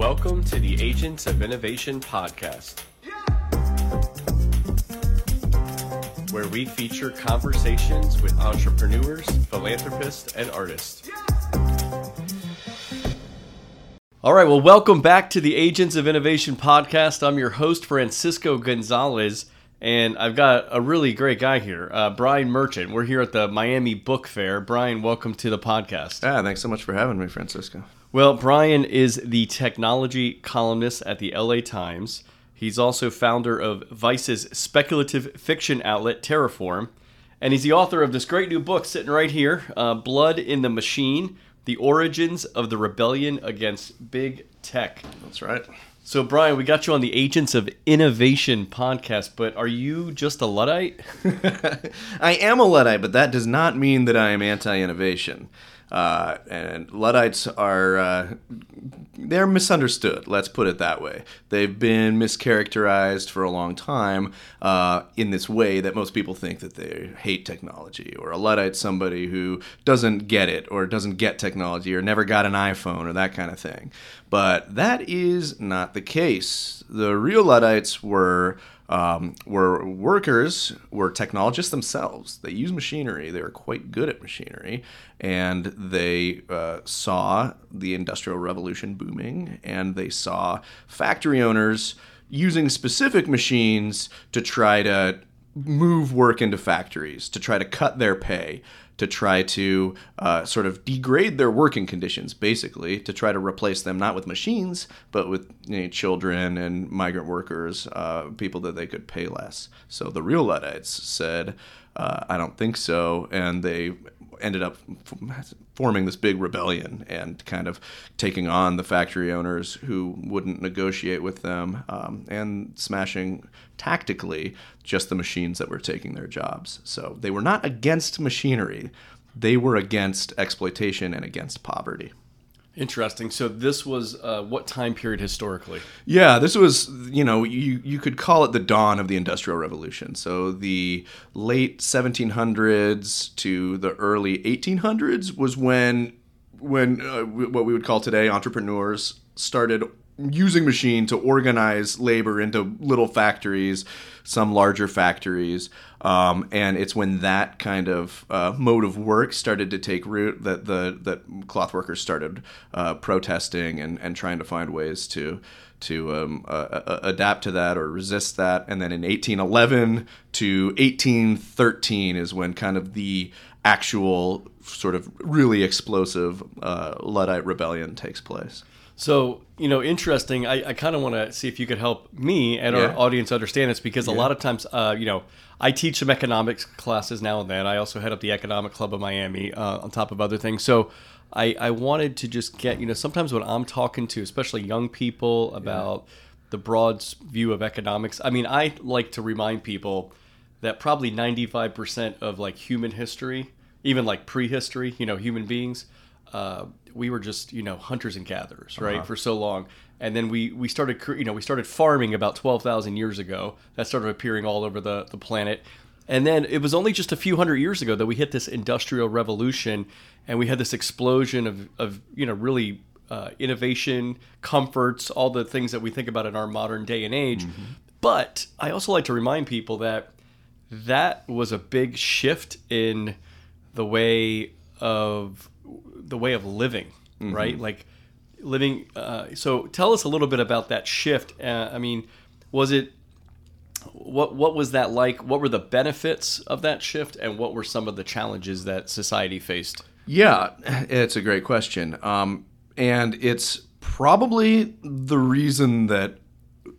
Welcome to the Agents of Innovation podcast, where we feature conversations with entrepreneurs, philanthropists, and artists. All right, well, welcome back to the Agents of Innovation podcast. I'm your host, Francisco Gonzalez, and I've got a really great guy here, uh, Brian Merchant. We're here at the Miami Book Fair. Brian, welcome to the podcast. Ah, thanks so much for having me, Francisco. Well, Brian is the technology columnist at the LA Times. He's also founder of Vice's speculative fiction outlet, Terraform. And he's the author of this great new book sitting right here uh, Blood in the Machine The Origins of the Rebellion Against Big Tech. That's right. So, Brian, we got you on the Agents of Innovation podcast, but are you just a Luddite? I am a Luddite, but that does not mean that I am anti innovation. Uh, and Luddites are uh, they're misunderstood. Let's put it that way. They've been mischaracterized for a long time uh, in this way that most people think that they hate technology, or a Luddite somebody who doesn't get it, or doesn't get technology, or never got an iPhone, or that kind of thing. But that is not the case. The real Luddites were um, were workers, were technologists themselves. They use machinery. They were quite good at machinery, and they uh, saw the Industrial Revolution booming, and they saw factory owners using specific machines to try to move work into factories, to try to cut their pay, to try to uh, sort of degrade their working conditions, basically, to try to replace them not with machines, but with you know, children and migrant workers, uh, people that they could pay less. So the real Luddites said, uh, I don't think so. And they ended up forming this big rebellion and kind of taking on the factory owners who wouldn't negotiate with them um, and smashing tactically just the machines that were taking their jobs. So they were not against machinery, they were against exploitation and against poverty. Interesting. So this was uh, what time period historically? Yeah, this was you know you you could call it the dawn of the Industrial Revolution. So the late 1700s to the early 1800s was when when uh, what we would call today entrepreneurs started using machine to organize labor into little factories, some larger factories, um, and it's when that kind of uh, mode of work started to take root that the that cloth workers started uh, protesting and, and trying to find ways to to um, uh, uh adapt to that or resist that. And then in 1811 to 1813 is when kind of the actual sort of really explosive uh, Luddite rebellion takes place. So, you know, interesting. I, I kind of want to see if you could help me and yeah. our audience understand this because yeah. a lot of times, uh, you know, I teach some economics classes now and then. I also head up the Economic Club of Miami uh, on top of other things. So I, I wanted to just get, you know, sometimes when I'm talking to especially young people about yeah. the broad view of economics, I mean, I like to remind people that probably 95% of like human history, even like prehistory, you know, human beings, uh, we were just you know hunters and gatherers right uh-huh. for so long and then we we started you know we started farming about 12,000 years ago that started appearing all over the the planet and then it was only just a few hundred years ago that we hit this industrial revolution and we had this explosion of of you know really uh, innovation comforts all the things that we think about in our modern day and age mm-hmm. but i also like to remind people that that was a big shift in the way of the way of living, mm-hmm. right? Like living. Uh, so tell us a little bit about that shift. Uh, I mean, was it what what was that like? What were the benefits of that shift, and what were some of the challenges that society faced? Yeah, it's a great question, um, and it's probably the reason that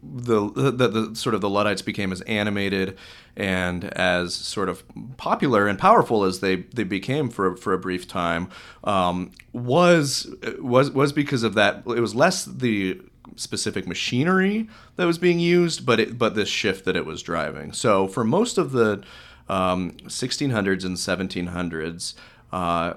the, the, the sort of the Luddites became as animated and as sort of popular and powerful as they, they became for for a brief time um, was was was because of that. It was less the specific machinery that was being used, but it, but this shift that it was driving. So for most of the um, 1600s and 1700s, uh,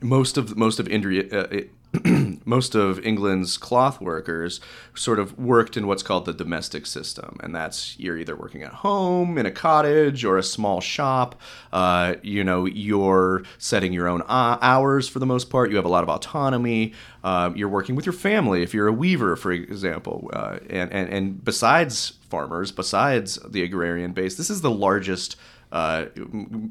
most of most of India. Uh, most of England's cloth workers sort of worked in what's called the domestic system, and that's you're either working at home in a cottage or a small shop. Uh, you know, you're setting your own uh, hours for the most part. You have a lot of autonomy. Uh, you're working with your family if you're a weaver, for example, uh, and, and and besides farmers, besides the agrarian base, this is the largest uh,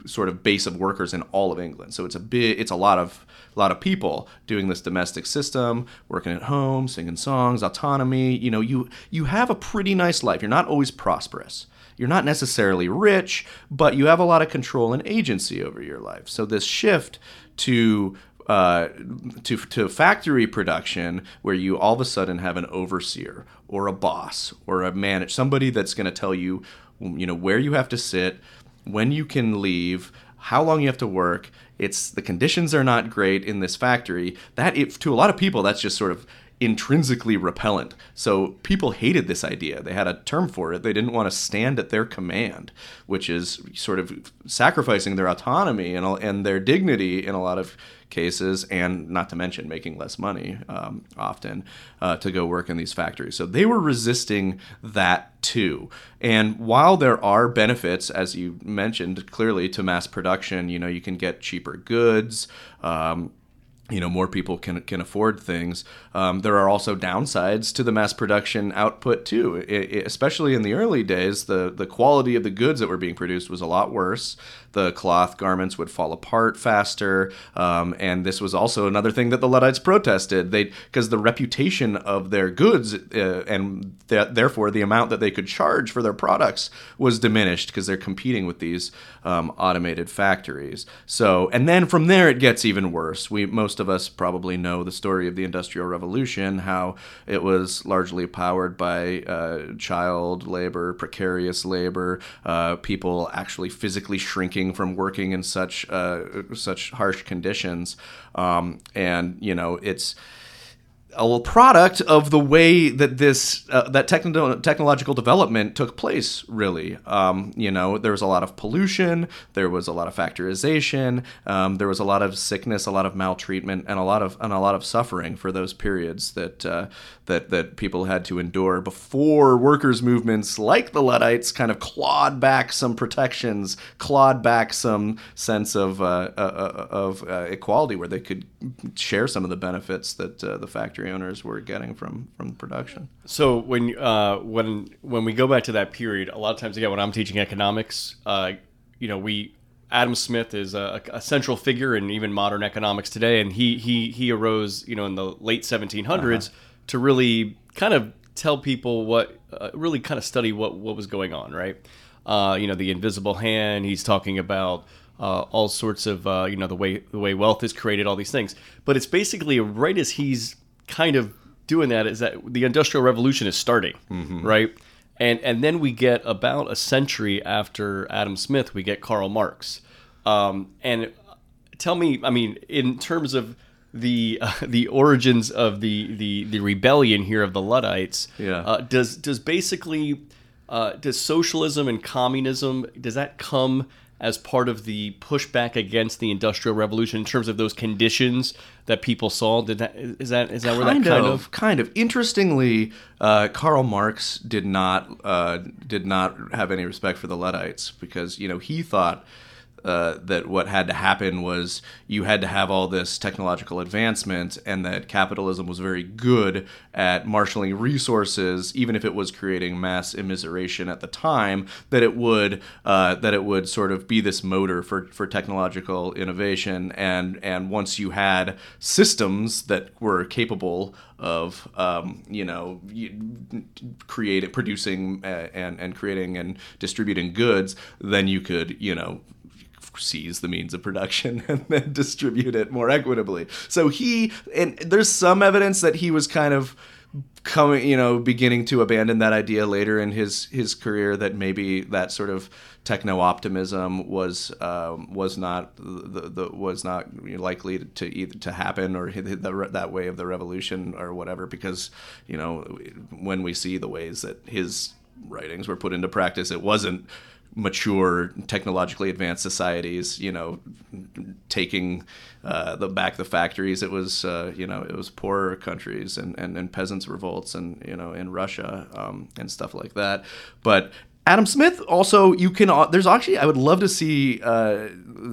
sort of base of workers in all of England. So it's a bit, it's a lot of a lot of people doing this domestic system, working at home, singing songs, autonomy. You know, you you have a pretty nice life. You're not always prosperous. You're not necessarily rich, but you have a lot of control and agency over your life. So this shift to uh, to to factory production where you all of a sudden have an overseer or a boss or a manager, somebody that's going to tell you, you know, where you have to sit, when you can leave, how long you have to work. It's the conditions are not great in this factory. That if, to a lot of people, that's just sort of intrinsically repellent. So people hated this idea. They had a term for it. They didn't want to stand at their command, which is sort of sacrificing their autonomy and, and their dignity in a lot of cases, and not to mention making less money um, often uh, to go work in these factories. So they were resisting that too. And while there are benefits, as you mentioned clearly, to mass production, you know, you can get cheaper goods. Um, you know more people can can afford things. Um, there are also downsides to the mass production output too. It, it, especially in the early days, the the quality of the goods that were being produced was a lot worse the cloth garments would fall apart faster. Um, and this was also another thing that the Luddites protested. They because the reputation of their goods uh, and th- therefore the amount that they could charge for their products was diminished because they're competing with these um, automated factories. So and then from there it gets even worse. We most of us probably know the story of the Industrial Revolution, how it was largely powered by uh, child labor, precarious labor, uh, people actually physically shrinking from working in such uh, such harsh conditions, um, and you know it's a product of the way that this uh, that techno- technological development took place really. Um, you know there was a lot of pollution there was a lot of factorization um, there was a lot of sickness a lot of maltreatment and a lot of and a lot of suffering for those periods that uh, that that people had to endure before workers movements like the Luddites kind of clawed back some protections clawed back some sense of uh, uh, uh of equality where they could share some of the benefits that the factory owners were getting from from production. So when uh, when when we go back to that period, a lot of times again when I'm teaching economics, uh, you know we Adam Smith is a, a, central figure in even modern economics today, and he he he arose you know in the late 1700s uh-huh. to really kind of tell people what uh, really kind of study what what was going on, right? Uh, you know the invisible hand. He's talking about uh, all sorts of uh, you know the way the way wealth is created, all these things. But it's basically right as he's kind of doing that is that the industrial revolution is starting, mm-hmm. right? And and then we get about a century after Adam Smith, we get Karl Marx. Um, and tell me, I mean, in terms of the uh, the origins of the, the the rebellion here of the Luddites, yeah. Uh, does does basically uh, does socialism and communism does that come as part of the pushback against the industrial revolution in terms of those conditions that people saw. Did that is that is that kind where that kind of, of kind of. Interestingly uh, Karl Marx did not uh, did not have any respect for the Luddites because you know he thought uh, that what had to happen was you had to have all this technological advancement, and that capitalism was very good at marshaling resources, even if it was creating mass immiseration at the time. That it would uh, that it would sort of be this motor for, for technological innovation, and and once you had systems that were capable of um, you know creating producing uh, and and creating and distributing goods, then you could you know seize the means of production and then distribute it more equitably. So he and there's some evidence that he was kind of coming, you know, beginning to abandon that idea later in his his career that maybe that sort of techno optimism was um, was not the, the was not likely to either to happen or the, that way of the revolution or whatever because you know when we see the ways that his writings were put into practice it wasn't mature, technologically advanced societies, you know, taking uh, the back the factories. It was uh, you know it was poorer countries and, and, and peasants revolts and you know in Russia um, and stuff like that. But Adam Smith also you can uh, there's actually I would love to see uh,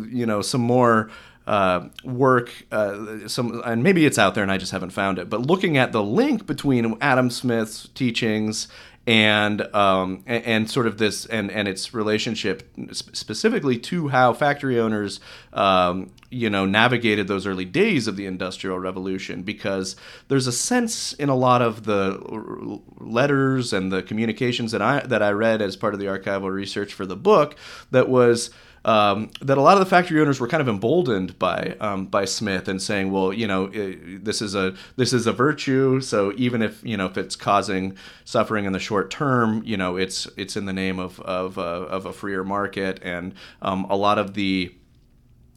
you know some more uh, work uh, some and maybe it's out there and I just haven't found it but looking at the link between Adam Smith's teachings and um, and, sort of this and and its relationship specifically to how factory owners um, you know navigated those early days of the industrial revolution because there's a sense in a lot of the letters and the communications that I that I read as part of the archival research for the book that was um, that a lot of the factory owners were kind of emboldened by um, by Smith and saying, well, you know, this is a this is a virtue. So even if you know if it's causing suffering in the short term, you know, it's it's in the name of of, uh, of a freer market, and um, a lot of the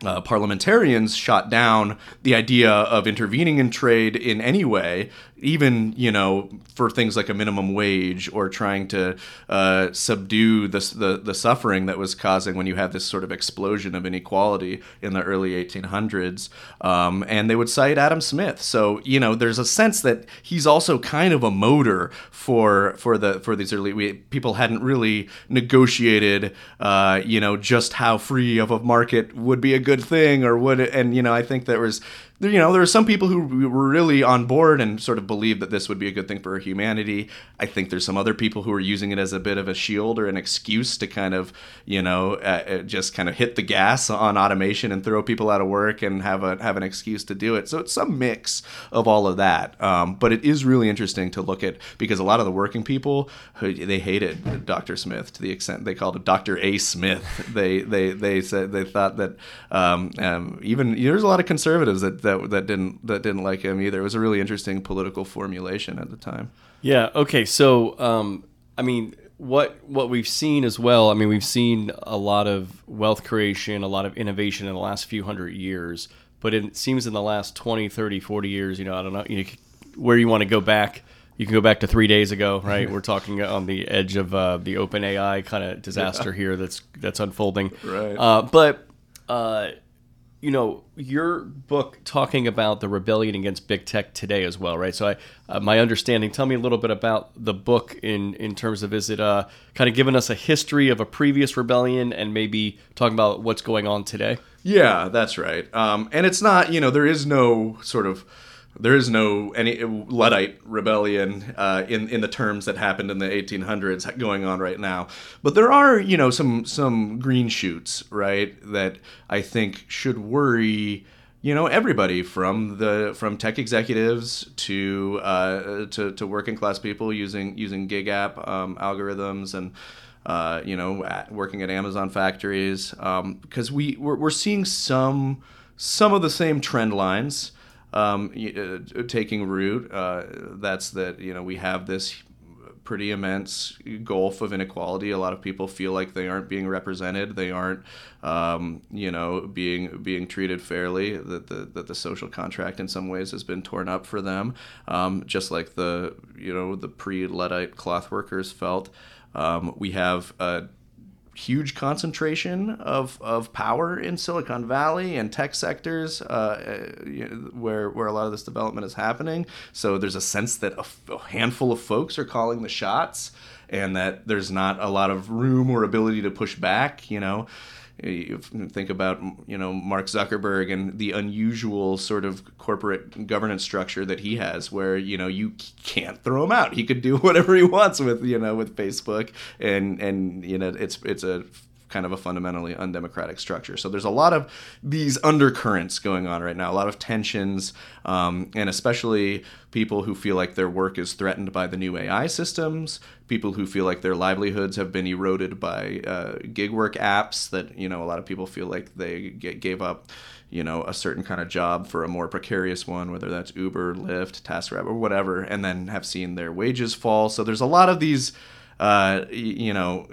uh, parliamentarians shot down the idea of intervening in trade in any way even you know for things like a minimum wage or trying to uh, subdue the, the, the suffering that was causing when you had this sort of explosion of inequality in the early 1800s um, and they would cite Adam Smith. So you know there's a sense that he's also kind of a motor for for the for these early we, people hadn't really negotiated uh, you know just how free of a market would be a good thing or would and you know I think there was you know, there are some people who were really on board and sort of believed that this would be a good thing for humanity. I think there's some other people who are using it as a bit of a shield or an excuse to kind of, you know, uh, uh, just kind of hit the gas on automation and throw people out of work and have a have an excuse to do it. So it's some mix of all of that. Um, but it is really interesting to look at because a lot of the working people they hated Dr. Smith to the extent they called him Dr. A. Smith. They they they said they thought that um, um, even there's a lot of conservatives that that that didn't that didn't like him either. It was a really interesting political formulation at the time. Yeah. Okay. So, um, I mean, what what we've seen as well. I mean, we've seen a lot of wealth creation, a lot of innovation in the last few hundred years. But it seems in the last 20, 30, 40 years, you know, I don't know, you know, where you want to go back. You can go back to three days ago, right? We're talking on the edge of uh, the open AI kind of disaster yeah. here that's that's unfolding. Right. Uh, but uh, you know your book talking about the rebellion against big tech today as well right? So i uh, my understanding tell me a little bit about the book in in terms of is it uh kind of giving us a history of a previous rebellion and maybe talking about what's going on today? Yeah that's right. Um and it's not you know there is no sort of there is no any Luddite rebellion uh, in in the terms that happened in the 1800s going on right now. But there are you know some some green shoots right that I think should worry you know everybody from the from tech executives to uh, to, to working class people using using gig app um, algorithms and uh, you know at, working at Amazon factories because um, we we're, we're seeing some some of the same trend lines um, uh, taking root. Uh, that's that you know we have this pretty immense gulf of inequality. A lot of people feel like they aren't being represented. They aren't, um, you know, being being treated fairly. That the that the social contract in some ways has been torn up for them, um, just like the you know the pre Luddite cloth workers felt. Um, we have a huge concentration of, of power in Silicon Valley and tech sectors uh, where, where a lot of this development is happening. So there's a sense that a, a handful of folks are calling the shots and that there's not a lot of room or ability to push back, you know you think about you know Mark Zuckerberg and the unusual sort of corporate governance structure that he has, where you know you can't throw him out. He could do whatever he wants with you know with Facebook, and and you know it's it's a kind of a fundamentally undemocratic structure. So there's a lot of these undercurrents going on right now, a lot of tensions, um, and especially people who feel like their work is threatened by the new AI systems, people who feel like their livelihoods have been eroded by uh, gig work apps that, you know, a lot of people feel like they get, gave up you know a certain kind of job for a more precarious one whether that's uber lyft taskrabbit or whatever and then have seen their wages fall so there's a lot of these uh, you know,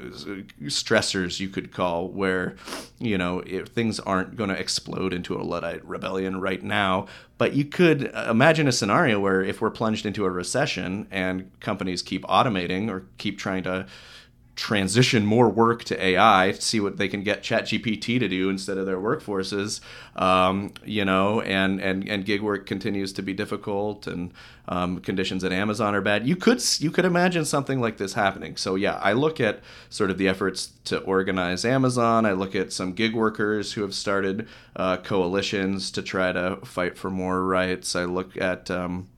stressors you could call, where you know if things aren't going to explode into a Luddite rebellion right now. But you could imagine a scenario where if we're plunged into a recession and companies keep automating or keep trying to transition more work to AI, see what they can get ChatGPT to do instead of their workforces. Um, you know, and and and gig work continues to be difficult, and um, conditions at Amazon are bad. You could you could imagine something like this happening. So yeah, I look at sort of the efforts to organize Amazon. I look at some gig workers who have started uh, coalitions to try to fight for more rights. I look at um,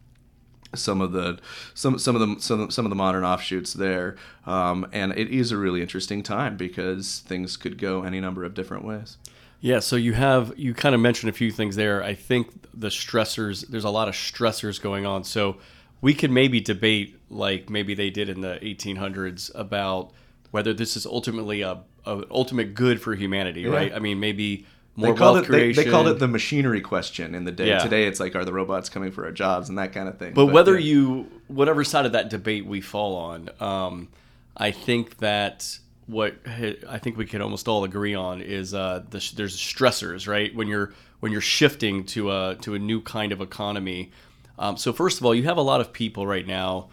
some of the some some of the some, some of the modern offshoots there. Um, and it is a really interesting time because things could go any number of different ways. Yeah so you have you kind of mentioned a few things there. I think the stressors there's a lot of stressors going on. So we could maybe debate like maybe they did in the 1800s about whether this is ultimately a, a ultimate good for humanity yeah. right? I mean maybe more they called it, they, they, called it the machinery question in the day. Yeah. Today, it's like, are the robots coming for our jobs and that kind of thing. But, but whether yeah. you, whatever side of that debate we fall on, um, I think that what I think we can almost all agree on is uh, the, there's stressors, right? When you're when you're shifting to a to a new kind of economy. Um, so first of all, you have a lot of people right now,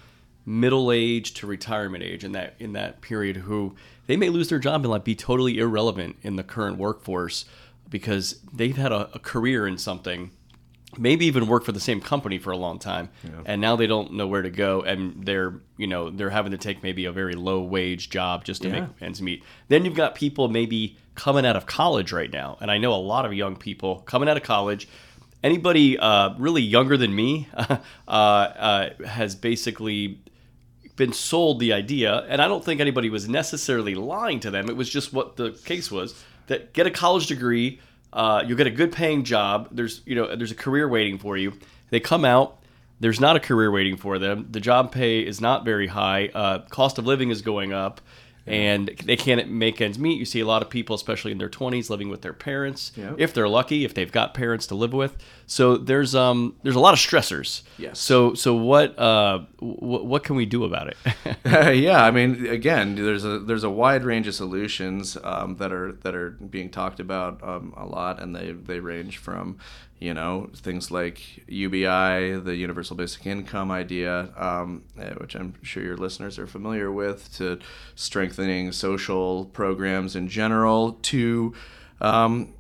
middle age to retirement age, in that in that period, who they may lose their job and like be totally irrelevant in the current workforce because they've had a, a career in something maybe even work for the same company for a long time yeah. and now they don't know where to go and they're you know they're having to take maybe a very low wage job just to yeah. make ends meet then you've got people maybe coming out of college right now and i know a lot of young people coming out of college anybody uh, really younger than me uh, uh, has basically been sold the idea and i don't think anybody was necessarily lying to them it was just what the case was that get a college degree. Uh, you'll get a good paying job. There's you know there's a career waiting for you. They come out. There's not a career waiting for them. The job pay is not very high. Uh, cost of living is going up and they can't make ends meet. You see a lot of people, especially in their 20s, living with their parents, if they're lucky, if they've got parents to live with. So there's um there's a lot of stressors. Yes. So so what uh w- what can we do about it? uh, yeah, I mean, again, there's a there's a wide range of solutions um, that are that are being talked about um, a lot, and they they range from you know things like UBI, the Universal Basic Income idea, um, eh, which I'm sure your listeners are familiar with, to strengthening social programs in general, to um,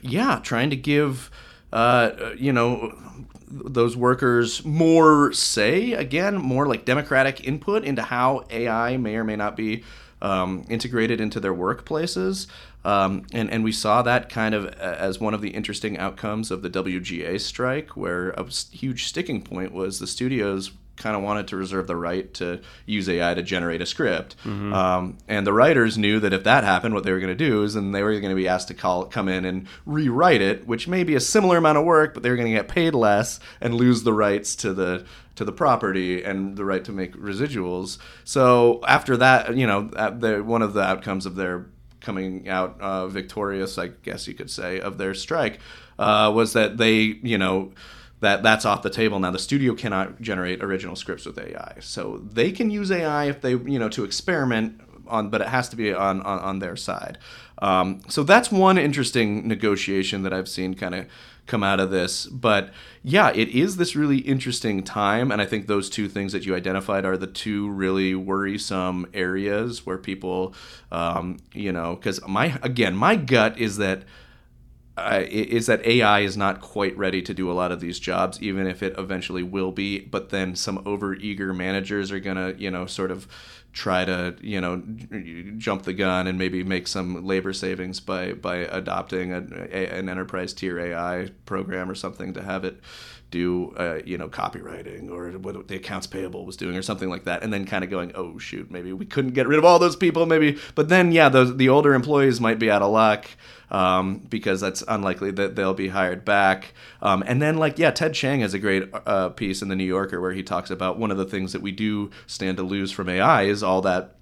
yeah, trying to give uh, you know those workers more say again, more like democratic input into how AI may or may not be um, integrated into their workplaces. Um, and, and we saw that kind of as one of the interesting outcomes of the WGA strike, where a huge sticking point was the studios kind of wanted to reserve the right to use AI to generate a script. Mm-hmm. Um, and the writers knew that if that happened, what they were going to do is then they were going to be asked to call, come in and rewrite it, which may be a similar amount of work, but they were going to get paid less and lose the rights to the to the property and the right to make residuals. So after that, you know, the, one of the outcomes of their coming out uh, victorious, I guess you could say, of their strike uh, was that they, you know, that that's off the table now. The studio cannot generate original scripts with AI, so they can use AI if they, you know, to experiment on, but it has to be on on, on their side. Um, so that's one interesting negotiation that I've seen kind of come out of this. But yeah, it is this really interesting time. And I think those two things that you identified are the two really worrisome areas where people, um, you know, because my, again, my gut is that. Uh, is that AI is not quite ready to do a lot of these jobs, even if it eventually will be. But then some overeager managers are gonna, you know, sort of try to you know jump the gun and maybe make some labor savings by by adopting a, a, an enterprise tier AI program or something to have it do uh, you know copywriting or what the accounts payable was doing or something like that and then kind of going oh shoot maybe we couldn't get rid of all those people maybe but then yeah those the older employees might be out of luck um, because that's unlikely that they'll be hired back. Um, and then like yeah ted chiang has a great uh, piece in the new yorker where he talks about one of the things that we do stand to lose from ai is all that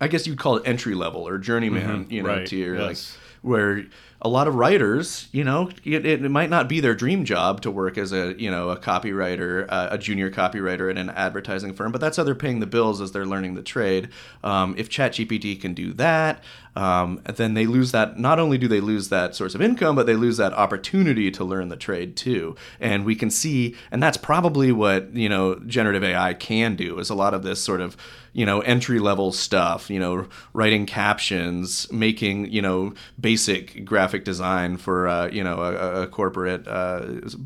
i guess you'd call it entry level or journeyman mm-hmm, you know right, tier yes. like where a lot of writers, you know, it, it might not be their dream job to work as a, you know, a copywriter, uh, a junior copywriter at an advertising firm, but that's how they're paying the bills as they're learning the trade. Um, if ChatGPT can do that, um, then they lose that. Not only do they lose that source of income, but they lose that opportunity to learn the trade too. And we can see, and that's probably what you know generative AI can do. Is a lot of this sort of you know entry level stuff. You know, writing captions, making you know basic graphic design for uh, you know a, a corporate uh,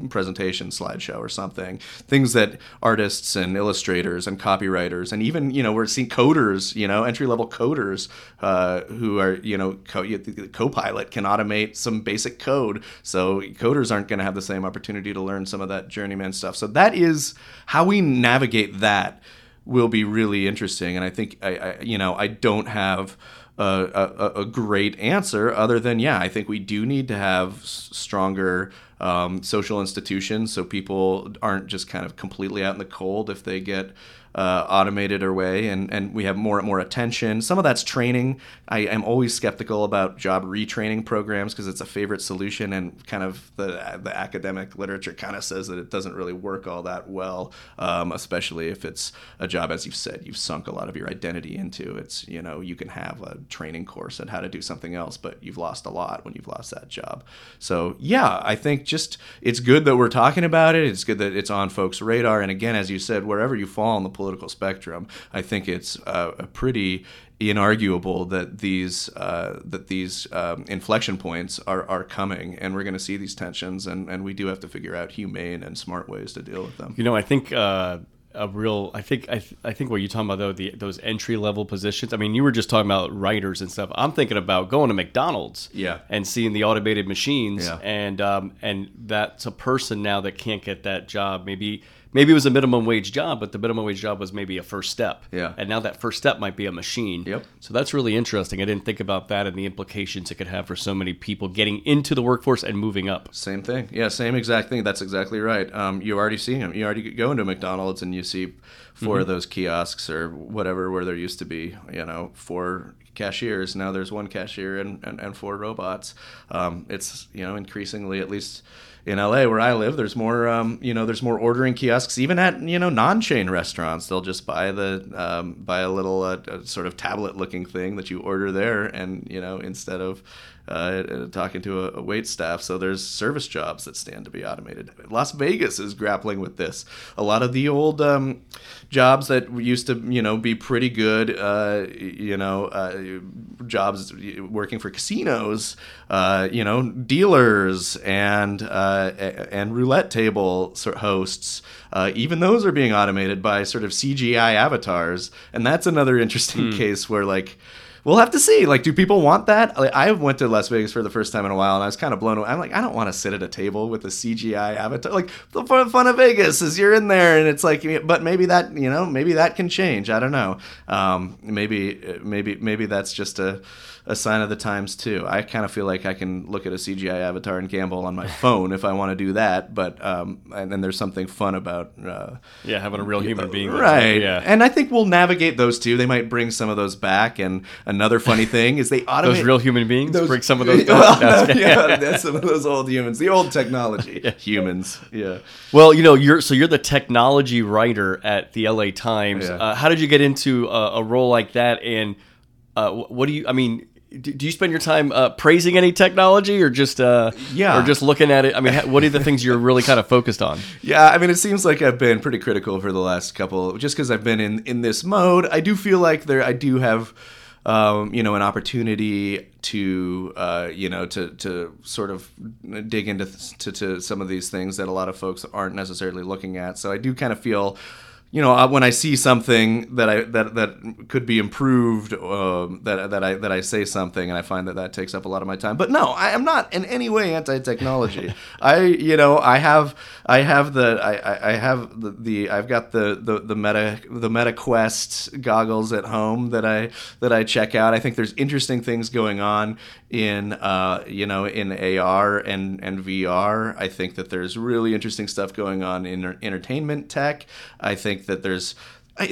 presentation slideshow or something. Things that artists and illustrators and copywriters and even you know we're seeing coders, you know entry level coders uh, who are you know co- Copilot can automate some basic code, so coders aren't going to have the same opportunity to learn some of that journeyman stuff. So that is how we navigate that will be really interesting, and I think I, I you know I don't have. A, a, a, great answer other than yeah i think we do need to have stronger um, social institutions so people aren't just kind of completely out in the cold if they get uh, automated away and, and we have more and more attention. Some of that's training. I am always skeptical about job retraining programs because it's a favorite solution and kind of the, the academic literature kind of says that it doesn't really work all that well, um, especially if it's a job, as you've said, you've sunk a lot of your identity into. It's, you know, you can have a training course on how to do something else, but you've lost a lot when you've lost that job. So, yeah, I think just it's good that we're talking about it. It's good that it's on folks' radar. And again, as you said, wherever you fall on the political spectrum, I think it's uh, a pretty inarguable that these uh, that these um, inflection points are, are coming, and we're going to see these tensions, and, and we do have to figure out humane and smart ways to deal with them. You know, I think. Uh, a real, I think, I, th- I think what you're talking about though, the those entry level positions. I mean, you were just talking about writers and stuff. I'm thinking about going to McDonald's, yeah, and seeing the automated machines, yeah. and um, and that's a person now that can't get that job. Maybe maybe it was a minimum wage job, but the minimum wage job was maybe a first step. Yeah. And now that first step might be a machine. Yep. So that's really interesting. I didn't think about that and the implications it could have for so many people getting into the workforce and moving up. Same thing. Yeah, same exact thing. That's exactly right. Um, you already see them. You already go into McDonald's and you see 4 mm-hmm. of those kiosks or whatever where there used to be, you know, four cashiers. Now there's one cashier and, and, and four robots. Um, it's, you know, increasingly at least – in LA where I live, there's more, um, you know, there's more ordering kiosks even at you know non-chain restaurants. They'll just buy the um, buy a little uh, sort of tablet-looking thing that you order there, and you know instead of uh, talking to a, a, wait staff. So there's service jobs that stand to be automated. Las Vegas is grappling with this. A lot of the old um, jobs that used to, you know, be pretty good, uh, you know, uh, jobs working for casinos, uh, you know, dealers and uh, and roulette table hosts. Uh, even those are being automated by sort of CGI avatars, and that's another interesting hmm. case where like we'll have to see. Like, do people want that? Like, I went to Las Vegas for the first time in a while, and I was kind of blown away. I'm like, I don't want to sit at a table with a CGI avatar. Like, the fun of Vegas is you're in there, and it's like, but maybe that, you know, maybe that can change. I don't know. Um, maybe, maybe, maybe that's just a a sign of the times too. I kind of feel like I can look at a CGI avatar and gamble on my phone if I want to do that, but um, and then there's something fun about uh, yeah having a real human being, right? Yeah, and I think we'll navigate those too. They might bring some of those back. And another funny thing is they automate those real human beings. Those, bring some of those back. Well, yeah, that's some of those old humans, the old technology yeah. humans. Yeah. Well, you know, you're so you're the technology writer at the LA Times. Yeah. Uh, how did you get into a, a role like that? And uh, what do you? I mean do you spend your time uh, praising any technology or just uh, yeah. or just looking at it? I mean what are the things you're really kind of focused on? Yeah i mean it seems like i've been pretty critical for the last couple just because i've been in in this mode i do feel like there i do have um, you know an opportunity to uh, you know to to sort of dig into to, to some of these things that a lot of folks aren't necessarily looking at. So i do kind of feel you know, when I see something that I that that could be improved, uh, that that I that I say something, and I find that that takes up a lot of my time. But no, I am not in any way anti-technology. I, you know, I have I have the I, I have the, the I've got the, the the Meta the Meta Quest goggles at home that I that I check out. I think there's interesting things going on in uh, you know in AR and and VR. I think that there's really interesting stuff going on in entertainment tech. I think that there's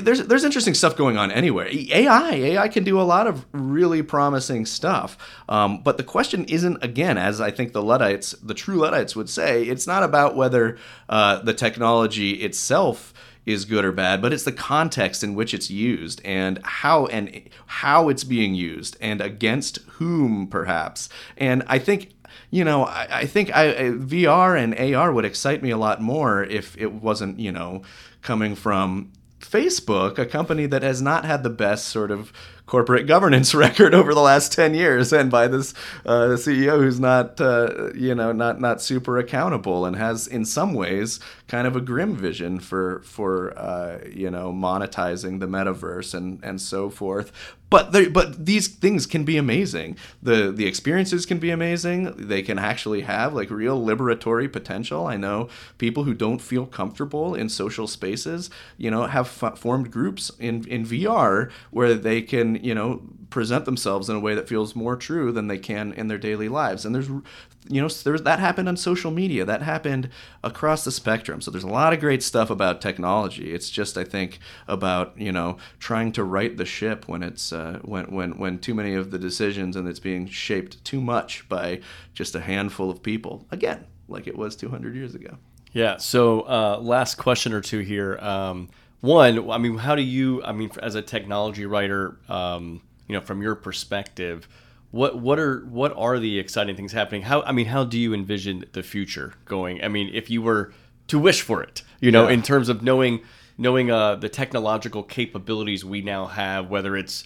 there's there's interesting stuff going on anywhere. AI AI can do a lot of really promising stuff. Um, but the question isn't again, as I think the Luddites, the true Luddites would say, it's not about whether uh, the technology itself is good or bad, but it's the context in which it's used and how and how it's being used and against whom perhaps. And I think you know, I, I think I, I, VR and AR would excite me a lot more if it wasn't, you know, coming from Facebook, a company that has not had the best sort of corporate governance record over the last 10 years and by this uh, CEO who's not uh, you know not not super accountable and has in some ways kind of a grim vision for for uh, you know monetizing the metaverse and and so forth. But but these things can be amazing. The the experiences can be amazing. They can actually have like real liberatory potential. I know people who don't feel comfortable in social spaces you know have f- formed groups in in vr where they can you know present themselves in a way that feels more true than they can in their daily lives. And there's you know there's that happened on social media. That happened across the spectrum. So there's a lot of great stuff about technology. It's just i think about you know trying to right the ship when it's uh, when when when too many of the decisions and it's being shaped too much by just a handful of people. Again like it was 200 years ago. Yeah. So uh, last question or two here. Um, one, I mean, how do you? I mean, as a technology writer, um, you know, from your perspective, what what are what are the exciting things happening? How I mean, how do you envision the future going? I mean, if you were to wish for it, you know, yeah. in terms of knowing knowing uh, the technological capabilities we now have, whether it's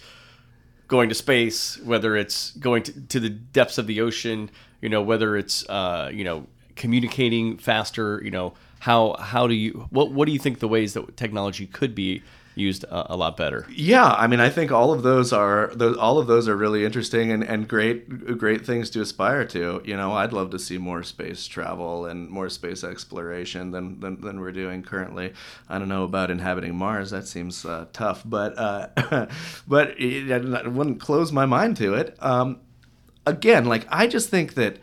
going to space, whether it's going to, to the depths of the ocean, you know, whether it's uh, you know communicating faster, you know how how do you what what do you think the ways that technology could be used a, a, lot better. Yeah, I mean, I think all of those are those, all of those are really interesting and, and great great things to aspire to. You know, I'd love to see more space travel and more space exploration than than, than we're doing currently. I don't know about inhabiting Mars; that seems uh, tough, but uh, but it, I wouldn't close my mind to it. Um, again, like I just think that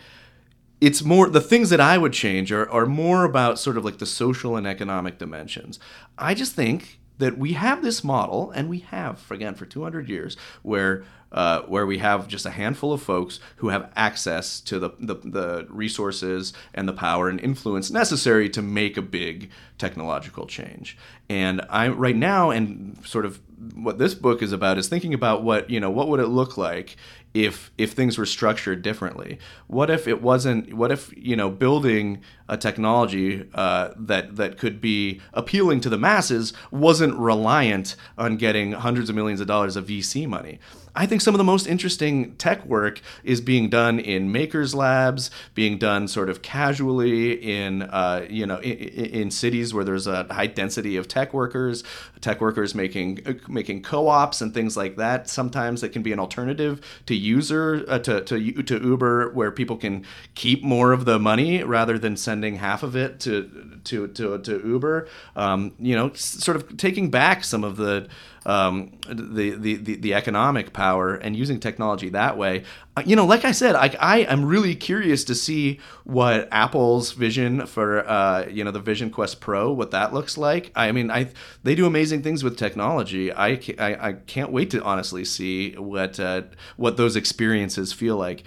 it's more the things that I would change are, are more about sort of like the social and economic dimensions. I just think that we have this model, and we have again for 200 years, where uh, where we have just a handful of folks who have access to the, the, the resources and the power and influence necessary to make a big technological change. And I right now, and sort of what this book is about is thinking about what you know what would it look like if if things were structured differently what if it wasn't what if you know building a technology uh, that that could be appealing to the masses wasn't reliant on getting hundreds of millions of dollars of VC money I think some of the most interesting tech work is being done in makers labs, being done sort of casually in uh, you know in, in, cities where there's a high density of tech workers, tech workers making uh, making co-ops and things like that. Sometimes it can be an alternative to user uh, to, to to Uber, where people can keep more of the money rather than sending half of it to to to, to Uber. Um, you know, sort of taking back some of the um, the, the, the, the, economic power and using technology that way. Uh, you know, like I said, I, I am really curious to see what Apple's vision for, uh, you know, the Vision Quest Pro, what that looks like. I mean, I they do amazing things with technology. I, I, I can't wait to honestly see what, uh, what those experiences feel like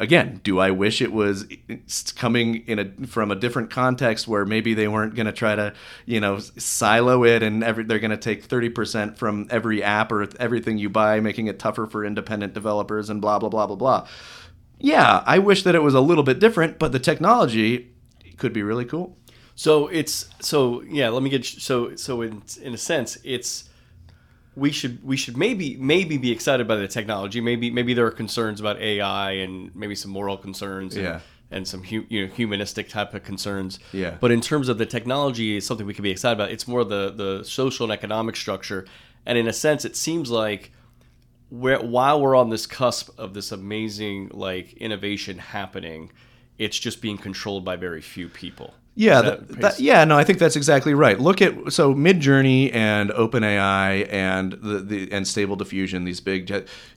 again, do I wish it was coming in a from a different context where maybe they weren't going to try to, you know, silo it and every, they're going to take 30% from every app or everything you buy, making it tougher for independent developers and blah blah blah blah blah. Yeah, I wish that it was a little bit different, but the technology could be really cool. So it's so yeah, let me get so so in in a sense it's we should we should maybe maybe be excited by the technology. Maybe maybe there are concerns about AI and maybe some moral concerns. And, yeah. And some hu- you know humanistic type of concerns. Yeah. But in terms of the technology, is something we can be excited about. It's more the the social and economic structure, and in a sense, it seems like where while we're on this cusp of this amazing like innovation happening, it's just being controlled by very few people. Yeah, that, that, yeah, no, I think that's exactly right. Look at so Midjourney and OpenAI and the, the and Stable Diffusion, these big,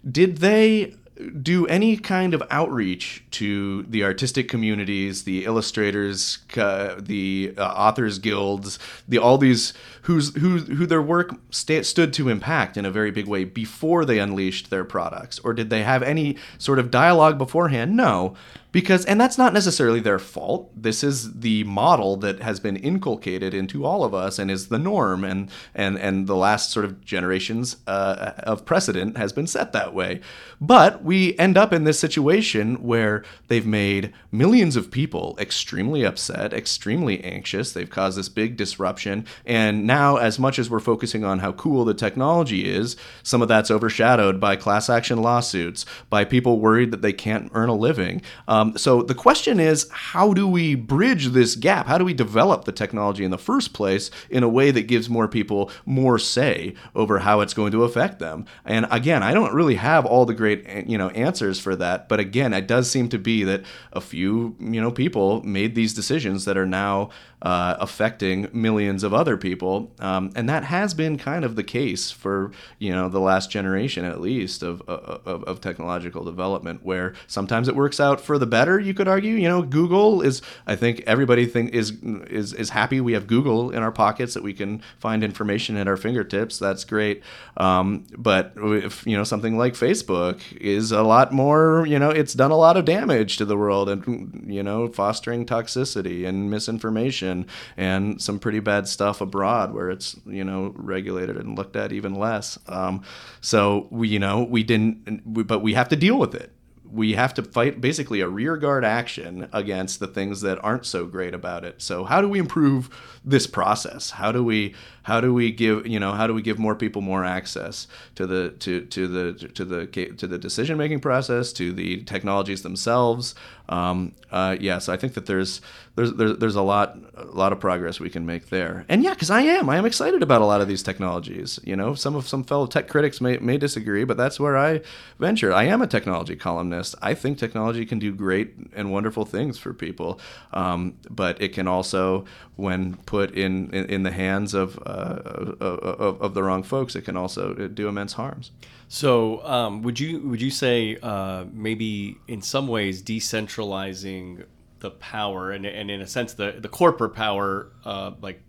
did they do any kind of outreach to the artistic communities, the illustrators, uh, the uh, authors guilds, the all these whose who who their work st- stood to impact in a very big way before they unleashed their products, or did they have any sort of dialogue beforehand? No, because and that's not necessarily their fault. This is the model that has been inculcated into all of us and is the norm. And and and the last sort of generations uh, of precedent has been set that way. But we end up in this situation where they've made millions of people extremely upset extremely anxious. They've caused this big disruption. And now as much as we're focusing on how cool the technology is some of that's overshadowed by class action lawsuits by people worried that they can't earn a living um, so the question is, how do we bridge this gap? How do we develop the technology in the first place in a way that gives more people more say over how it's going to affect them? And again, I don't really have all the great you know answers for that, but again, it does seem to be that a few you know people made these decisions that are now uh, affecting millions of other people, um, and that has been kind of the case for you know the last generation at least of, of, of technological development, where sometimes it works out for the better. You could argue, you know, Google is. I think everybody think is is is happy we have Google in our pockets that we can find information at our fingertips. That's great. Um, but if you know something like Facebook is a lot more, you know, it's done a lot of damage to the world and you know fostering toxicity and misinformation and some pretty bad stuff abroad where it's you know regulated and looked at even less. Um, so we you know we didn't, we, but we have to deal with it we have to fight basically a rearguard action against the things that aren't so great about it. So how do we improve this process? How do we how do we give you know how do we give more people more access to the to to the to the to the decision making process to the technologies themselves? Um, uh, yeah so i think that there's there's there's, there's a lot a lot of progress we can make there. And yeah because i am. I am excited about a lot of these technologies you know? Some of some fellow tech critics may, may disagree but that's where i venture. I am a technology columnist. I think technology can do great and wonderful things for people. Um, but it can also when put in in, in the hands of uh, of, of, the wrong folks, it can also do immense harms. So, um, would you would you say uh, maybe in some ways decentralizing the power and, and in a sense the the corporate power, uh, like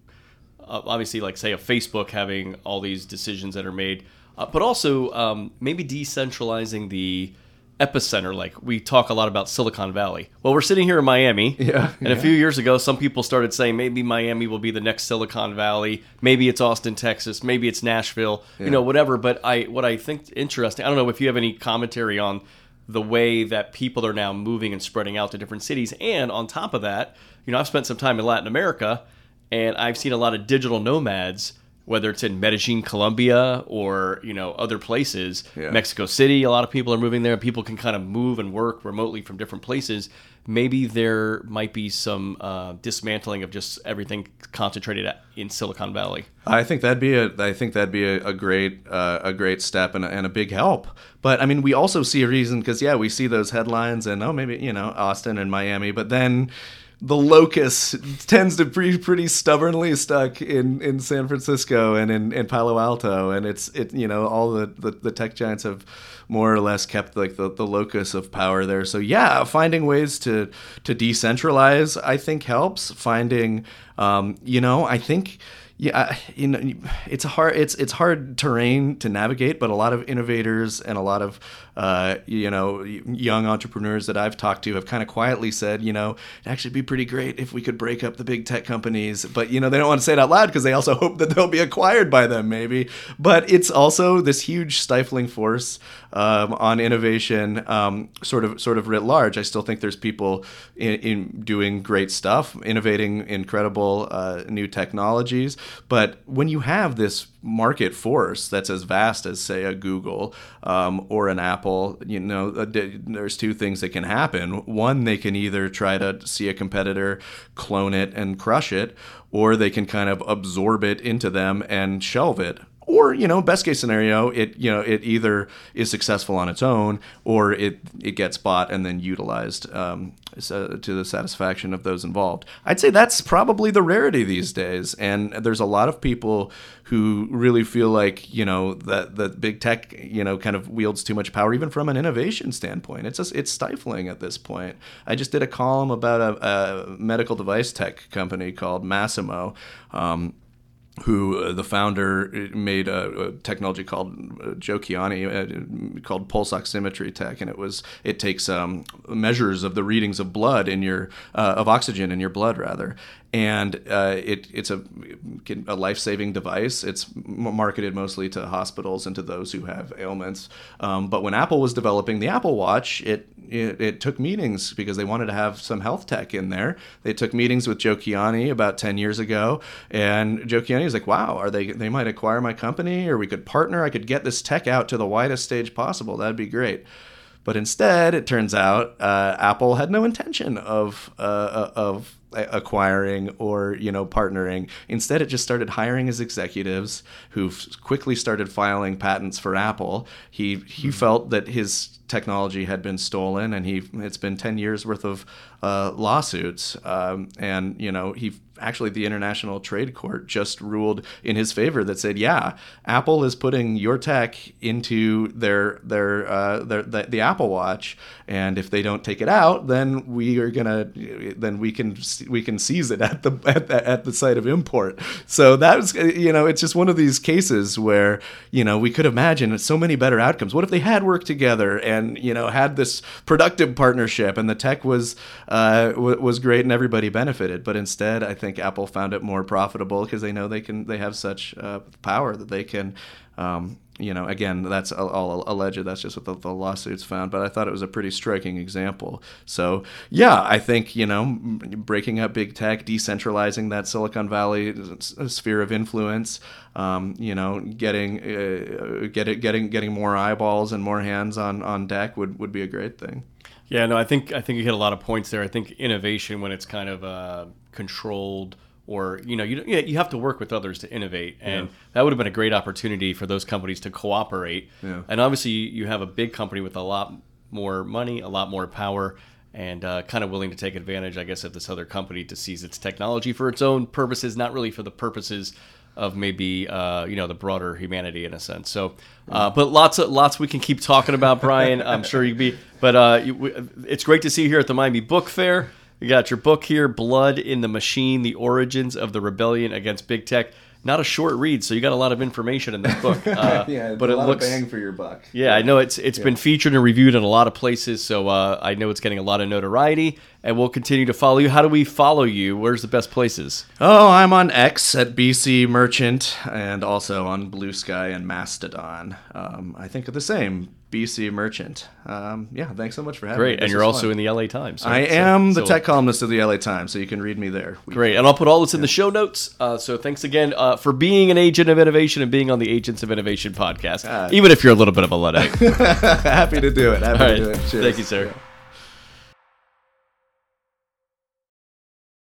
uh, obviously like say a Facebook having all these decisions that are made, uh, but also um, maybe decentralizing the epicenter. Like we talk a lot about Silicon Valley. Well, we're sitting here in Miami. Yeah. And yeah. a few years ago, some people started saying maybe Miami will be the next Silicon Valley. Maybe it's Austin, Texas. Maybe it's Nashville. Yeah. You know, whatever. But I, what I think interesting. I don't know if you have any commentary on the way that people are now moving and spreading out to different cities. And on top of that, you know, I've spent some time in Latin America, and I've seen a lot of digital nomads whether it's in Medellin, Colombia, or you know other places, yeah. Mexico City. A lot of people are moving there. People can kind of move and work remotely from different places. Maybe there might be some uh, dismantling of just everything concentrated in Silicon Valley. I think that'd be a I think that'd be a, a great uh, a great step and a, and a big help. But I mean, we also see a reason because yeah, we see those headlines and oh maybe you know Austin and Miami, but then the locus tends to be pretty stubbornly stuck in, in San Francisco and in, in Palo Alto, and it's it you know all the, the, the tech giants have more or less kept like the, the locus of power there. So yeah, finding ways to to decentralize I think helps. Finding um, you know I think yeah, you know, it's a hard it's it's hard terrain to navigate, but a lot of innovators and a lot of uh, you know young entrepreneurs that I've talked to have kind of quietly said, you know, it'd actually be pretty great if we could break up the big tech companies, but you know they don't want to say it out loud because they also hope that they'll be acquired by them, maybe. But it's also this huge stifling force um, on innovation, um, sort of sort of writ large. I still think there's people in, in doing great stuff, innovating incredible uh, new technologies but when you have this market force that's as vast as, say, a Google um, or an Apple, you know, uh, there's two things that can happen. One, they can either try to see a competitor, clone it, and crush it, or they can kind of absorb it into them and shelve it or you know, best case scenario, it you know it either is successful on its own or it it gets bought and then utilized um, so, to the satisfaction of those involved. I'd say that's probably the rarity these days, and there's a lot of people who really feel like you know that that big tech you know kind of wields too much power, even from an innovation standpoint. It's just it's stifling at this point. I just did a column about a, a medical device tech company called Masimo. Um, who uh, the founder uh, made a, a technology called uh, Joe Kiani uh, called pulse oximetry tech, and it was it takes um, measures of the readings of blood in your uh, of oxygen in your blood rather, and uh, it, it's a, a life-saving device. It's marketed mostly to hospitals and to those who have ailments. Um, but when Apple was developing the Apple Watch, it, it, it took meetings because they wanted to have some health tech in there. They took meetings with Joe Kiani about ten years ago, and Joe Kiani was like, "Wow, are they they might acquire my company, or we could partner. I could get this tech out to the widest stage possible. That'd be great." But instead, it turns out uh, Apple had no intention of uh, uh of acquiring or you know partnering instead it just started hiring his executives who quickly started filing patents for apple he he mm-hmm. felt that his technology had been stolen and he it's been 10 years worth of uh, lawsuits um, and you know he actually the international trade court just ruled in his favor that said yeah apple is putting your tech into their their, uh, their the, the apple watch and if they don't take it out then we are gonna then we can we can seize it at the at the, at the site of import. So that was you know it's just one of these cases where you know we could imagine so many better outcomes. What if they had worked together and and you know had this productive partnership, and the tech was uh, w- was great, and everybody benefited. But instead, I think Apple found it more profitable because they know they can they have such uh, power that they can. Um, you know, again, that's all alleged. That's just what the, the, lawsuits found. But I thought it was a pretty striking example. So, yeah, I think, you know, breaking up big tech, decentralizing that Silicon Valley sphere of influence, um, you know, getting, uh, get getting, getting more eyeballs and more hands on, on deck would, would be a great thing. Yeah, no, I think, I think you hit a lot of points there. I think innovation, when it's kind of uh, controlled, or you know you you have to work with others to innovate and yeah. that would have been a great opportunity for those companies to cooperate yeah. and obviously you have a big company with a lot more money a lot more power and uh, kind of willing to take advantage i guess of this other company to seize its technology for its own purposes not really for the purposes of maybe uh, you know the broader humanity in a sense. So, uh, but lots of lots we can keep talking about, Brian. I'm sure you'd be. But uh, it's great to see you here at the Miami Book Fair. You got your book here, Blood in the Machine: The Origins of the Rebellion Against Big Tech. Not a short read, so you got a lot of information in this book. Uh, yeah, but it looks bang for your buck. Yeah, I know it's it's yeah. been featured and reviewed in a lot of places, so uh, I know it's getting a lot of notoriety, and we'll continue to follow you. How do we follow you? Where's the best places? Oh, I'm on X at BC Merchant, and also on Blue Sky and Mastodon. Um, I think the same BC Merchant. Um, yeah, thanks so much for having Great. me. Great, and you're also fun. in the LA Times. Right? I am so, the so, tech columnist of the LA Times, so you can read me there. Great, and I'll put all this in yeah. the show notes. Uh, so thanks again uh, for being an agent of innovation and being on the Agents of Innovation podcast, uh, even if you're a little bit of a luddite. Happy to do it. Happy to do it. Cheers. Thank you, sir. Yeah.